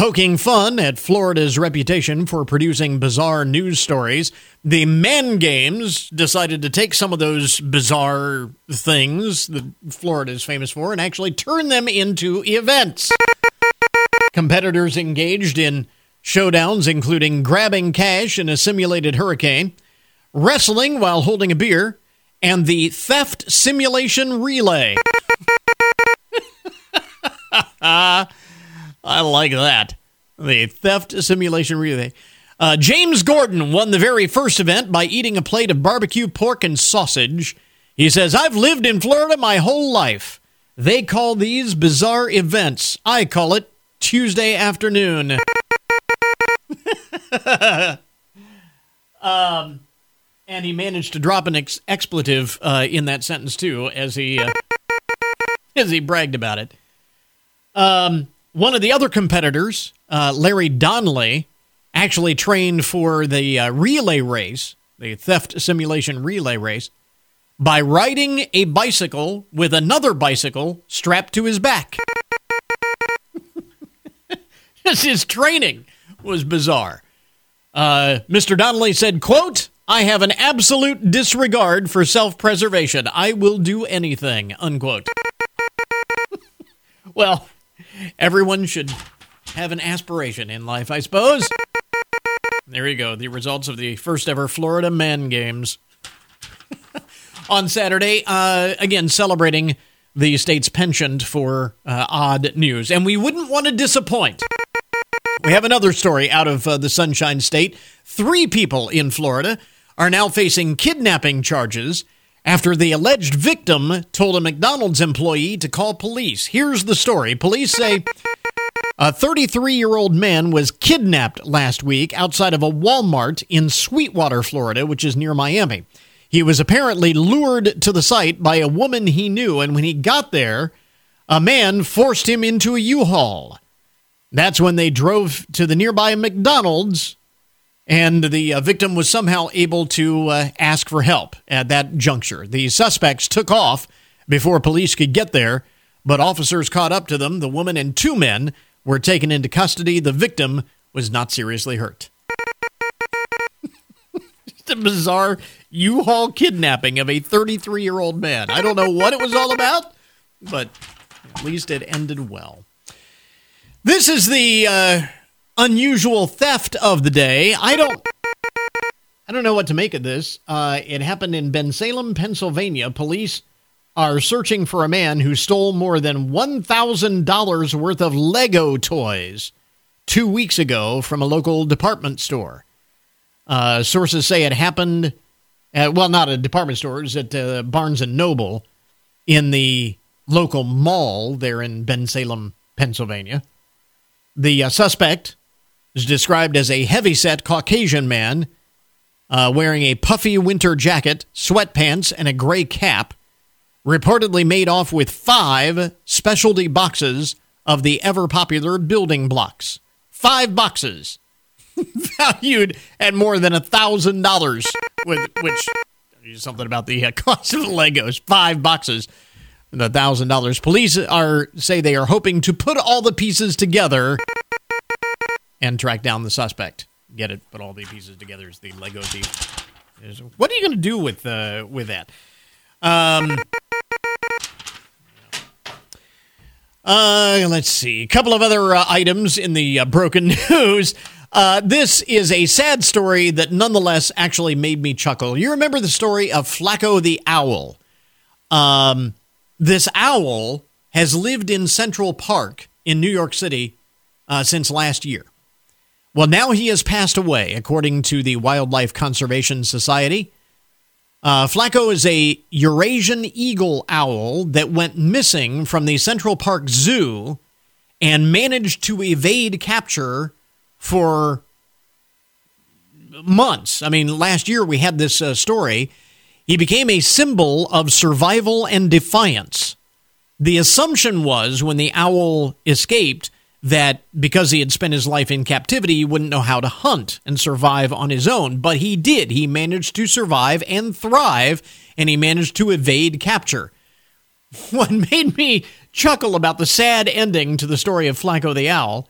poking fun at Florida's reputation for producing bizarre news stories. The Man Games decided to take some of those bizarre things that Florida is famous for and actually turn them into events. Competitors engaged in showdowns including grabbing cash in a simulated hurricane, wrestling while holding a beer, and the theft simulation relay. I like that. The theft simulation relay. Uh, James Gordon won the very first event by eating a plate of barbecue pork and sausage. He says, I've lived in Florida my whole life. They call these bizarre events. I call it Tuesday afternoon. um, and he managed to drop an ex- expletive uh, in that sentence too, as he uh, as he bragged about it. Um, one of the other competitors, uh, Larry Donnelly, actually trained for the uh, relay race, the theft simulation relay race, by riding a bicycle with another bicycle strapped to his back. His training was bizarre. Uh, Mr. Donnelly said, quote, I have an absolute disregard for self-preservation. I will do anything, unquote. well, everyone should have an aspiration in life, I suppose. There you go. The results of the first ever Florida Men Games on Saturday. Uh, again, celebrating the state's penchant for uh, odd news. And we wouldn't want to disappoint. We have another story out of uh, the Sunshine State. Three people in Florida are now facing kidnapping charges after the alleged victim told a McDonald's employee to call police. Here's the story. Police say a 33 year old man was kidnapped last week outside of a Walmart in Sweetwater, Florida, which is near Miami. He was apparently lured to the site by a woman he knew, and when he got there, a man forced him into a U Haul. That's when they drove to the nearby McDonald's, and the uh, victim was somehow able to uh, ask for help at that juncture. The suspects took off before police could get there, but officers caught up to them. The woman and two men were taken into custody. The victim was not seriously hurt. Just a bizarre U Haul kidnapping of a 33 year old man. I don't know what it was all about, but at least it ended well. This is the uh, unusual theft of the day. I don't. I don't know what to make of this. Uh, it happened in Bensalem, Pennsylvania. Police are searching for a man who stole more than $1,000 worth of Lego toys two weeks ago from a local department store. Uh, sources say it happened at, well, not a department store, it was at uh, Barnes Noble in the local mall there in Bensalem, Pennsylvania. The uh, suspect is described as a heavyset Caucasian man uh, wearing a puffy winter jacket, sweatpants, and a gray cap. Reportedly made off with five specialty boxes of the ever popular building blocks. Five boxes valued at more than a thousand dollars, which is something about the uh, cost of the Legos. Five boxes the thousand dollars. Police are say they are hoping to put all the pieces together and track down the suspect. Get it? Put all the pieces together is the Lego thief. What are you going to do with uh, with that? Um, uh, let's see. A couple of other uh, items in the uh, broken news. Uh, this is a sad story that nonetheless actually made me chuckle. You remember the story of Flacco the owl? Um, this owl has lived in Central Park in New York City uh, since last year. Well, now he has passed away, according to the Wildlife Conservation Society. Uh, Flacco is a Eurasian eagle owl that went missing from the Central Park Zoo and managed to evade capture for months. I mean, last year we had this uh, story he became a symbol of survival and defiance. The assumption was when the owl escaped that because he had spent his life in captivity, he wouldn't know how to hunt and survive on his own. But he did. He managed to survive and thrive, and he managed to evade capture. What made me chuckle about the sad ending to the story of Flacco the Owl,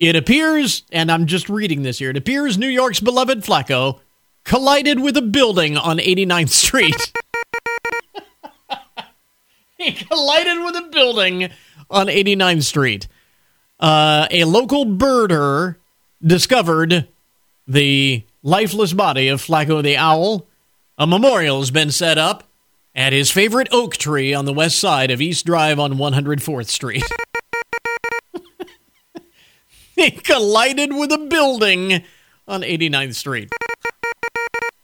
it appears, and I'm just reading this here, it appears New York's beloved Flacco collided with a building on 89th Street. he collided with a building on 89th Street. Uh, a local birder discovered the lifeless body of Flacco the Owl. A memorial has been set up at his favorite oak tree on the west side of East Drive on 104th Street. he collided with a building on 89th Street.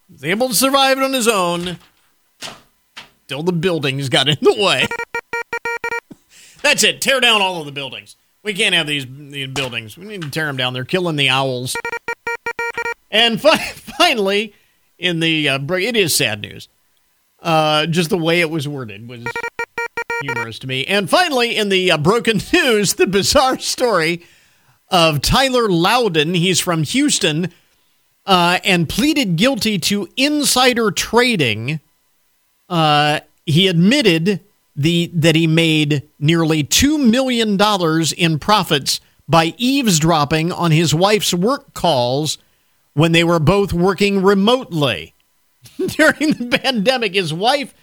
He was able to survive on his own. Till the buildings got in the way. That's it. Tear down all of the buildings. We can't have these, these buildings. We need to tear them down. They're killing the owls. And fi- finally, in the uh, it is sad news. Uh, just the way it was worded was humorous to me. And finally, in the uh, broken news, the bizarre story of Tyler Loudon. He's from Houston uh, and pleaded guilty to insider trading. Uh, he admitted the that he made nearly two million dollars in profits by eavesdropping on his wife's work calls when they were both working remotely. During the pandemic, his wife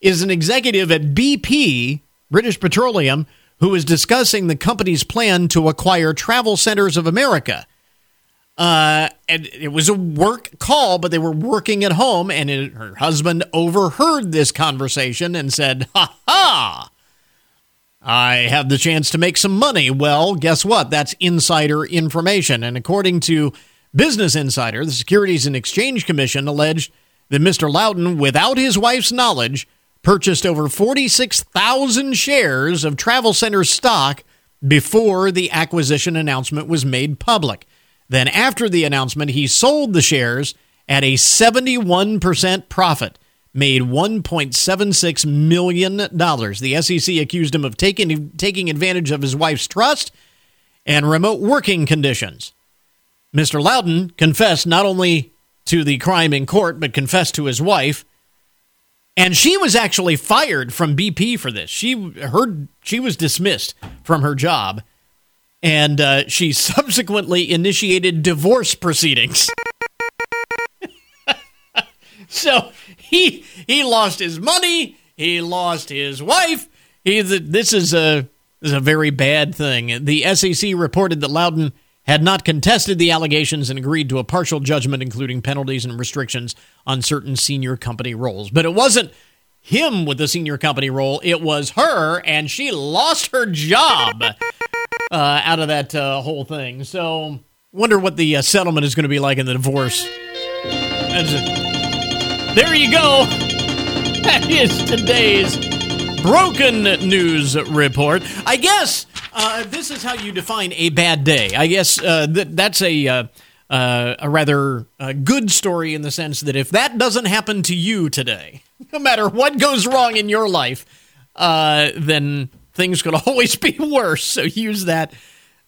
is an executive at BP, British Petroleum, who is discussing the company's plan to acquire Travel Centers of America. Uh, and it was a work call, but they were working at home, and it, her husband overheard this conversation and said, Ha ha! I have the chance to make some money. Well, guess what? That's insider information. And according to Business Insider, the Securities and Exchange Commission alleged that Mr. Loudon, without his wife's knowledge, purchased over 46,000 shares of Travel Center stock before the acquisition announcement was made public. Then, after the announcement, he sold the shares at a 71% profit, made $1.76 million. The SEC accused him of taking, taking advantage of his wife's trust and remote working conditions. Mr. Loudon confessed not only to the crime in court, but confessed to his wife. And she was actually fired from BP for this. She heard she was dismissed from her job and uh, she subsequently initiated divorce proceedings. so he he lost his money, he lost his wife. He this is a this is a very bad thing. The SEC reported that Loudon had not contested the allegations and agreed to a partial judgment, including penalties and restrictions on certain senior company roles. But it wasn't him with the senior company role; it was her, and she lost her job uh, out of that uh, whole thing. So, wonder what the uh, settlement is going to be like in the divorce. There you go. That is today's broken news report. I guess uh, this is how you define a bad day. I guess uh, th- that's a. Uh, uh, a rather uh, good story in the sense that if that doesn't happen to you today, no matter what goes wrong in your life, uh, then things could always be worse. So use that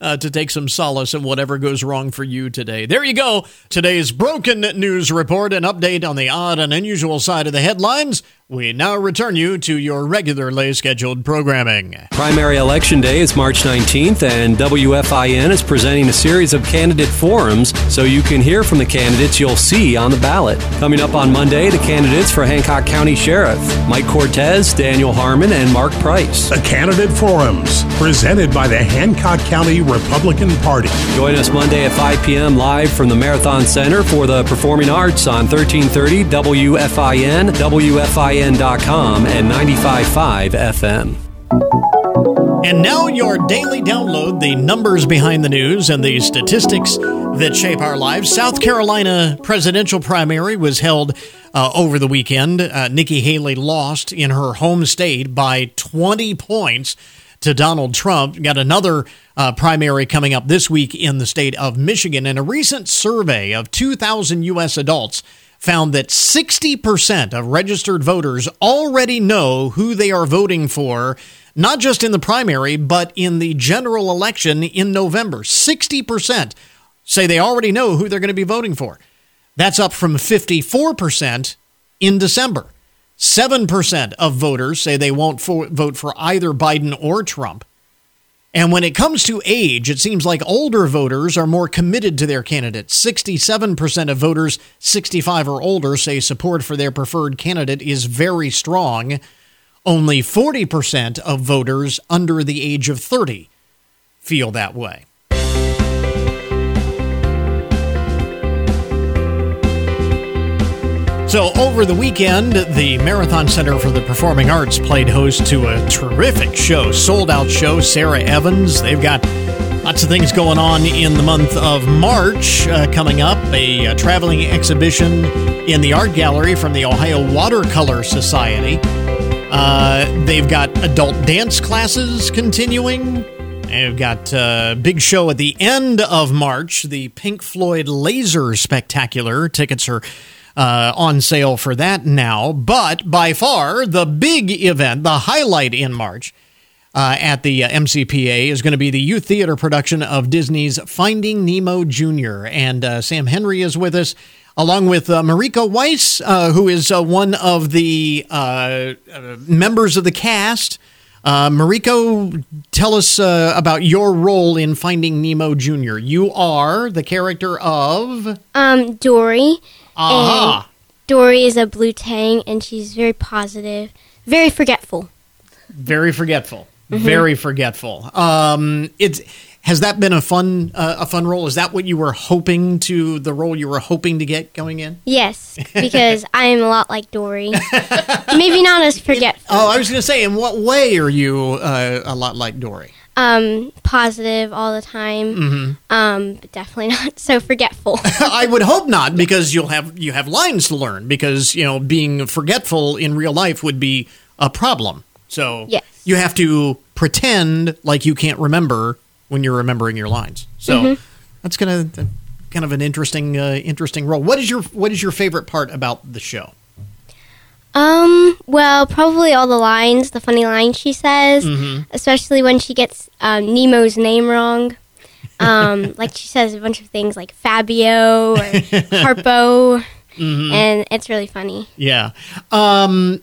uh, to take some solace in whatever goes wrong for you today. There you go. Today's broken news report, an update on the odd and unusual side of the headlines. We now return you to your regularly scheduled programming. Primary Election Day is March 19th, and WFIN is presenting a series of candidate forums so you can hear from the candidates you'll see on the ballot. Coming up on Monday, the candidates for Hancock County Sheriff Mike Cortez, Daniel Harmon, and Mark Price. The candidate forums presented by the Hancock County Republican Party. Join us Monday at 5 p.m. live from the Marathon Center for the Performing Arts on 1330 WFIN, WFIN WFIN.com and 95.5 FM. And now, your daily download the numbers behind the news and the statistics that shape our lives. South Carolina presidential primary was held uh, over the weekend. Uh, Nikki Haley lost in her home state by 20 points to Donald Trump. Got another uh, primary coming up this week in the state of Michigan. And a recent survey of 2,000 U.S. adults found that 60% of registered voters already know who they are voting for, not just in the primary, but in the general election in November. 60% say they already know who they're going to be voting for. That's up from 54% in December. 7% of voters say they won't vote for either Biden or Trump. And when it comes to age, it seems like older voters are more committed to their candidate. 67% of voters 65 or older say support for their preferred candidate is very strong. Only 40% of voters under the age of 30 feel that way. So, over the weekend, the Marathon Center for the Performing Arts played host to a terrific show, sold out show. Sarah Evans, they've got Lots of things going on in the month of March uh, coming up. A, uh traveling exhibition in the art gallery from the Ohio Watercolor Society. Uh, they've got adult dance classes continuing. They've got a big show at the end of March, the Pink Floyd Laser Spectacular. Tickets are uh, on sale for that now. But by far, the big event, the highlight in March, uh, at the uh, MCPA is going to be the Youtheatre production of Disney's Finding Nemo Jr. And uh, Sam Henry is with us, along with uh, Mariko Weiss, uh, who is one of the members of the cast. Uh, Mariko, tell us uh, about your role in Finding Nemo Jr. You are the character of. Um, Dory. And Dory is a blue tang, and she's very positive, very forgetful. Very forgetful. Mhm. Very forgetful. Um, it's has that been a fun uh, a fun role? Is that what you were hoping to the role you were hoping to get going in? Yes, because I am a lot like Dory. Maybe not as forgetful. Oh, I was going to say, in what way are you uh, a lot like Dory? Um, positive all the time. Mhm. Um, but definitely not so forgetful. I would hope not, because you'll have you have lines to learn. Because you know, being forgetful in real life would be a problem. So Yes. you have to pretend like you can't remember when you're remembering your lines. So Mhm. that's gonna kind of an interesting uh, interesting role. What is your what is your favorite part about the show? Um, well, probably all the lines, the funny lines she says, Mhm. especially when she gets um, Nemo's name wrong. Um, like she says a bunch of things like Fabio or Harpo, Mhm. and it's really funny. Yeah. Um,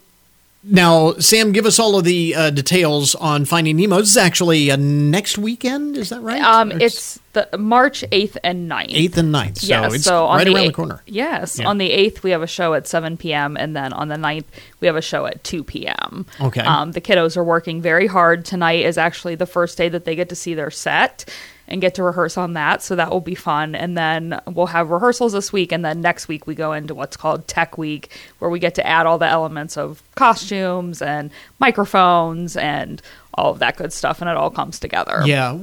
now, Sam, give us all of the uh, details on Finding Nemo. This is actually uh, next weekend. Is that right? Um, Or it's the March eighth and 9th. eighth and 9th. So yes, it's so on right the around the eight- corner. Yes, Yeah. on the eighth we have a show at seven p.m. and then on the 9th we have a show at two p.m. Okay. Um, the kiddos are working very hard. Tonight is actually the first day that they get to see their set and get to rehearse on that, so that will be fun. And then we'll have rehearsals this week, and then next week we go into what's called Tech Week, where we get to add all the elements of costumes and microphones and all of that good stuff, and it all comes together. Yeah,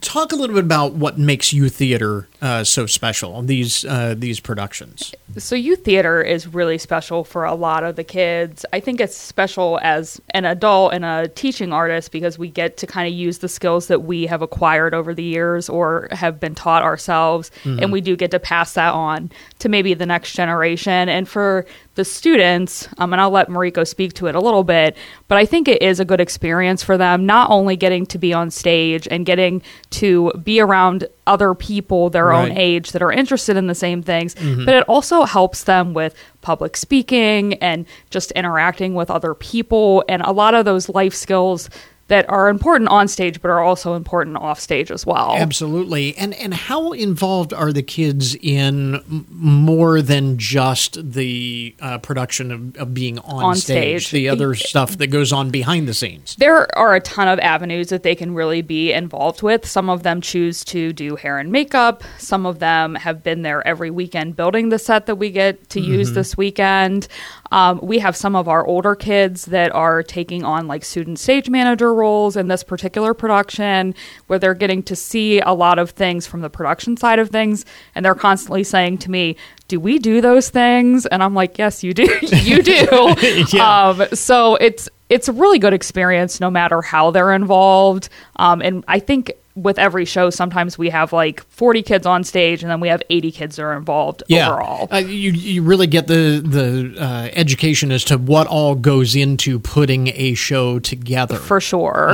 talk a little bit about what makes youth theater uh, so special. These uh, these productions. So youth theater is really special for a lot of the kids. I think it's special as an adult and a teaching artist because we get to kind of use the skills that we have acquired over the years or have been taught ourselves Mhm. and we do get to pass that on to maybe the next generation and for the students um, and i'll let mariko speak to it a little bit but i think it is a good experience for them not only getting to be on stage and getting to be around other people their own age that are interested in the same things Mhm. but it also helps them with public speaking and just interacting with other people and a lot of those life skills that are important on stage but are also important off stage as well Absolutely. And and how involved are the kids in more than just the uh, production of, of being on, On stage, stage. the other stuff that goes on behind the scenes? There are a ton of avenues that they can really be involved with. Some of them choose to do hair and makeup. Some of them have been there every weekend building the set that we get to use Mhm. this weekend. Um, we have some of our older kids that are taking on like student stage manager roles in this particular production where they're getting to see a lot of things from the production side of things. And they're constantly saying to me, do we do those things? And I'm like, yes, you do. you do. Yeah. Um, so it's it's a really good experience no matter how they're involved. Um, and I think with every show, sometimes we have like 40 kids on stage and then we have 80 kids that are involved overall. Uh, you you really get the the uh, education as to what all goes into putting a show together. For sure.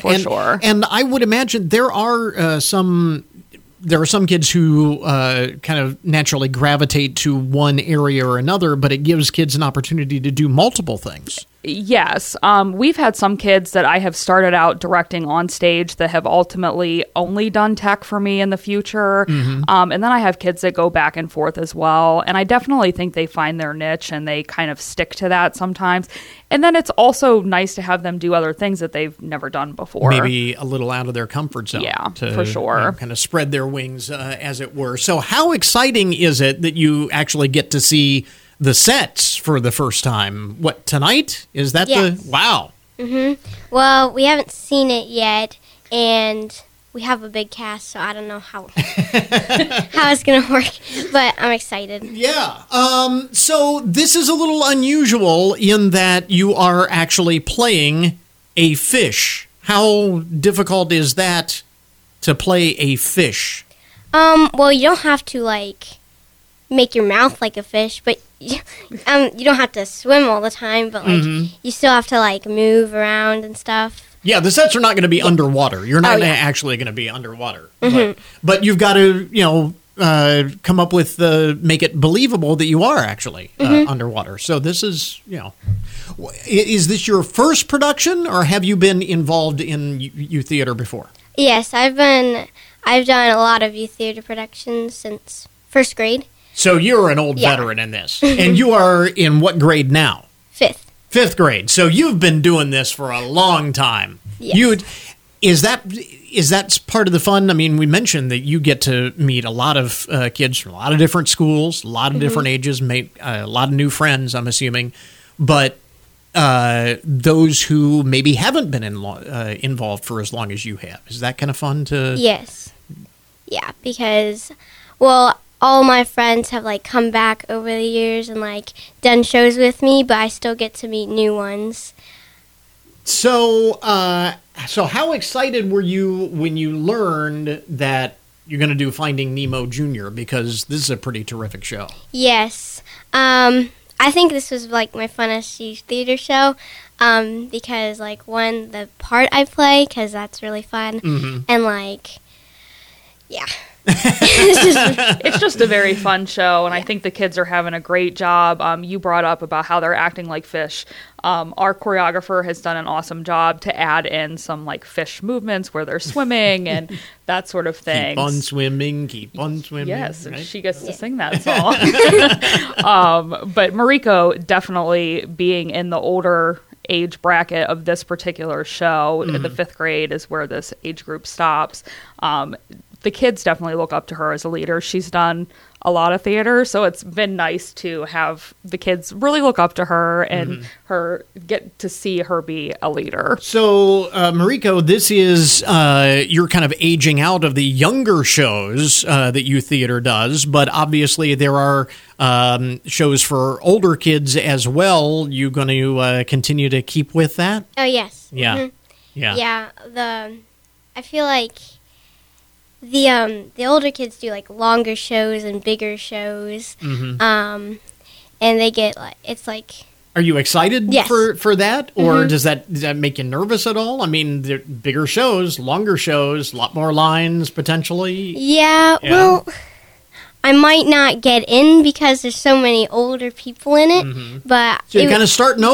For and, sure. And I would imagine there are uh, some there are some kids who uh, kind of naturally gravitate to one area or another, but it gives kids an opportunity to do multiple things. Yes. Um, we've had some kids that I have started out directing on stage that have ultimately only done tech for me in the future. Mhm. Um, and then I have kids that go back and forth as well. And I definitely think they find their niche and they kind of stick to that sometimes. And then it's also nice to have them do other things that they've never done before. Maybe a little out of their comfort zone. Yeah, to, for sure. you know, kind of spread their wings, uh, as it were. So, how exciting is it that you actually get to see the sets for the first time? What tonight is that? Yes. the wow? hmm Well, we haven't seen it yet, and we have a big cast, so I don't know how how it's gonna work, but I'm excited. Yeah. Um, so this is a little unusual in that you are actually playing a fish. How difficult is that to play a fish? Um, well, you don't have to like make your mouth like a fish, but you, um, you don't have to swim all the time. But like, Mhm. you still have to like move around and stuff. Yeah, the sets are not going to be underwater. You're not Oh, yeah. actually going to be underwater. Mhm. But, but you've got to, you know, uh, come up with the make it believable that you are actually uh, Mhm. underwater. So this is, you know, is this your first production, or have you been involved in youth theater before? Yes, I've been I've done a lot of youth theater productions since first grade, So you're an old Yeah. veteran in this, and you are in what grade now? fifth. Fifth grade. So you've been doing this for a long time. Yes. You is that is that part of the fun? I mean, we mentioned that you get to meet a lot of uh, kids from a lot of different schools, a lot of Mhm. different ages, make uh, a lot of new friends. I'm assuming, but uh, those who maybe haven't been in lo- uh, involved for as long as you have is that kind of fun to? Yes. Yeah, because well, all my friends have like come back over the years and like done shows with me, but I still get to meet new ones. So, uh, so how excited were you when you learned that you're going to do Finding Nemo Junior? Because this is a pretty terrific show. Yes. Um, I think this was like my funnest theater show um, because, like, one, the part I play, because that's really fun. Mhm. And, like, yeah. it's just a very fun show, and I think the kids are having a great job. Um, you brought up about how they're acting like fish. Um, our choreographer has done an awesome job to add in some like fish movements where they're swimming and that sort of thing. Keep on swimming, keep on swimming. Yes, and right? she gets to sing that song. um, but Mariko definitely being in the older age bracket of this particular show, Mhm. the fifth grade is where this age group stops. Um, the kids definitely look up to her as a leader. She's done a lot of theater, so it's been nice to have the kids really look up to her and Mhm. her get to see her be a leader. So, uh, Mariko, this is uh, you're kind of aging out of the younger shows uh, that youth theater does, but obviously there are um, shows for older kids as well. You going to uh, continue to keep with that? Oh, yes. Yeah. Mhm. Yeah. Yeah. The, I feel like the um the older kids do like longer shows and bigger shows. Mhm. Um, and they get like it's like Are you excited Yes. for for that, or Mhm. does that does that make you nervous at all? I mean, bigger shows, longer shows, a lot more lines potentially. Yeah, Yeah. well, I might not get in because there's so many older people in it, but Mm-hmm. So you're kind of starting yeah.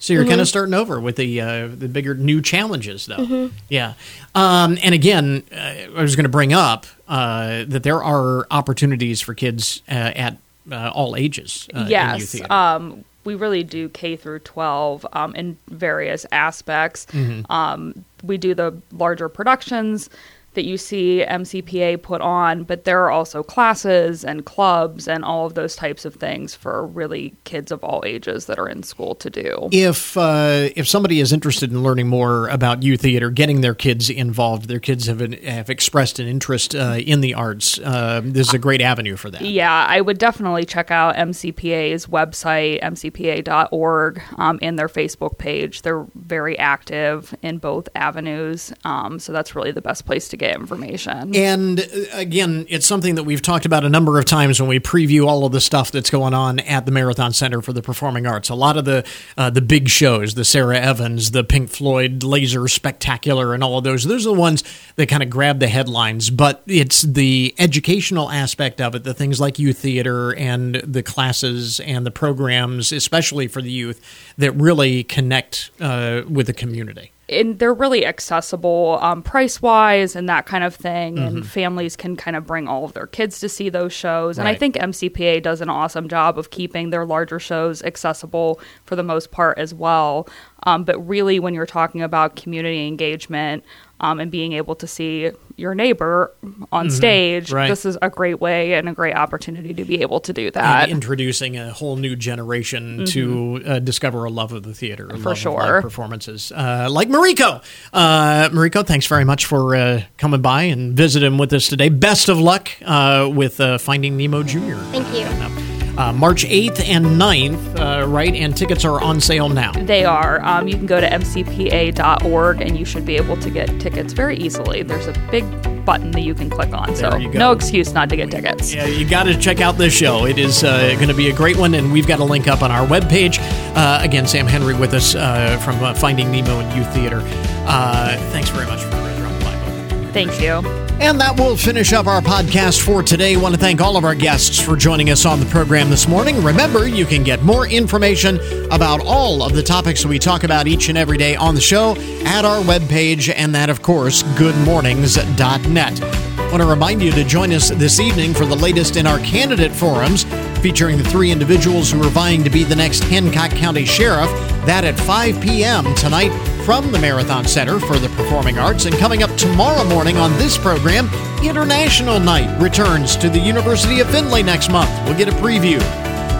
So you're kind Mhm. of starting over with the uh, the bigger new challenges, though. Mhm. Yeah. Um, and again, uh, I was going to bring up uh, that there are opportunities for kids uh, at uh, all ages. Uh, in youth yes, um, we really do K through 12 um, in various aspects. Mhm. Um, we do the larger productions that you see MCPA put on, but there are also classes and clubs and all of those types of things for really kids of all ages that are in school to do. if uh, if somebody is interested in learning more about youth theater, getting their kids involved, their kids have an, have expressed an interest uh, in the arts. Uh, this is a great avenue for that. Yeah, I would definitely check out MCPA's website, mcpa.org, um, and their Facebook page. They're very active in both avenues, um, so that's really the best place to get information. And uh, again, it's something that we've talked about a number of times when we preview all of the stuff that's going on at the Marathon Center for the Performing Arts. A lot of the uh, the big shows, the Sarah Evans, the Pink Floyd Laser Spectacular, and all of those. Those are the ones that kind of grab the headlines. But it's the educational aspect of it, the things like youth theater and the classes and the programs, especially for the youth, that really connect uh, with the community. And they're really accessible um, price wise and that kind of thing. Mhm. And families can kind of bring all of their kids to see those shows. And I think MCPA does an awesome job of keeping their larger shows accessible for the most part as well. Um, but really, when you're talking about community engagement um, and being able to see your neighbor on Mhm, stage, right. this is a great way and a great opportunity to be able to do that. and introducing a whole new generation to uh, discover a love of the theater, a Mm-hmm. For love sure. live performances, uh, like Mariko. Uh, Mariko, thanks very much for uh, coming by and visiting with us today. Best of luck uh, with uh, Finding Nemo Junior. Thank you. Uh, March 8th and 9th, uh, right? And tickets are on sale now. They are. Um, you can go to mcpa.org and you should be able to get tickets very easily. There's a big button that you can click on. so, There go. no excuse not to get tickets. Yeah, you got to check out this show. It is uh, going to be a great one, and we've got a link up on our webpage. Uh, again, Sam Henry with us uh, from uh, Finding Nemo and Youtheatre. Uh, thanks very much for dropping by. Thank you. And that will finish up our podcast for today. I want to thank all of our guests for joining us on the program this morning. Remember, you can get more information about all of the topics we talk about each and every day on the show at our webpage, and that, of course, goodmornings.net. Want to remind you to join us this evening for the latest in our candidate forums featuring the three individuals who are vying to be the next Hancock County Sheriff. That at 5 p.m. tonight from the Marathon Center for the Performing Arts. And coming up tomorrow morning on this program, International Night returns to the University of Findlay next month. We'll get a preview.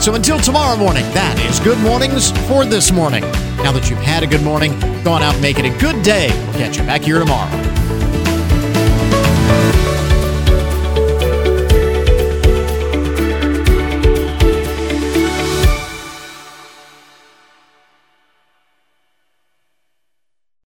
So until tomorrow morning, that is Good Mornings for this morning. Now that you've had a good morning, go on out and make it a good day. We'll catch you back here tomorrow.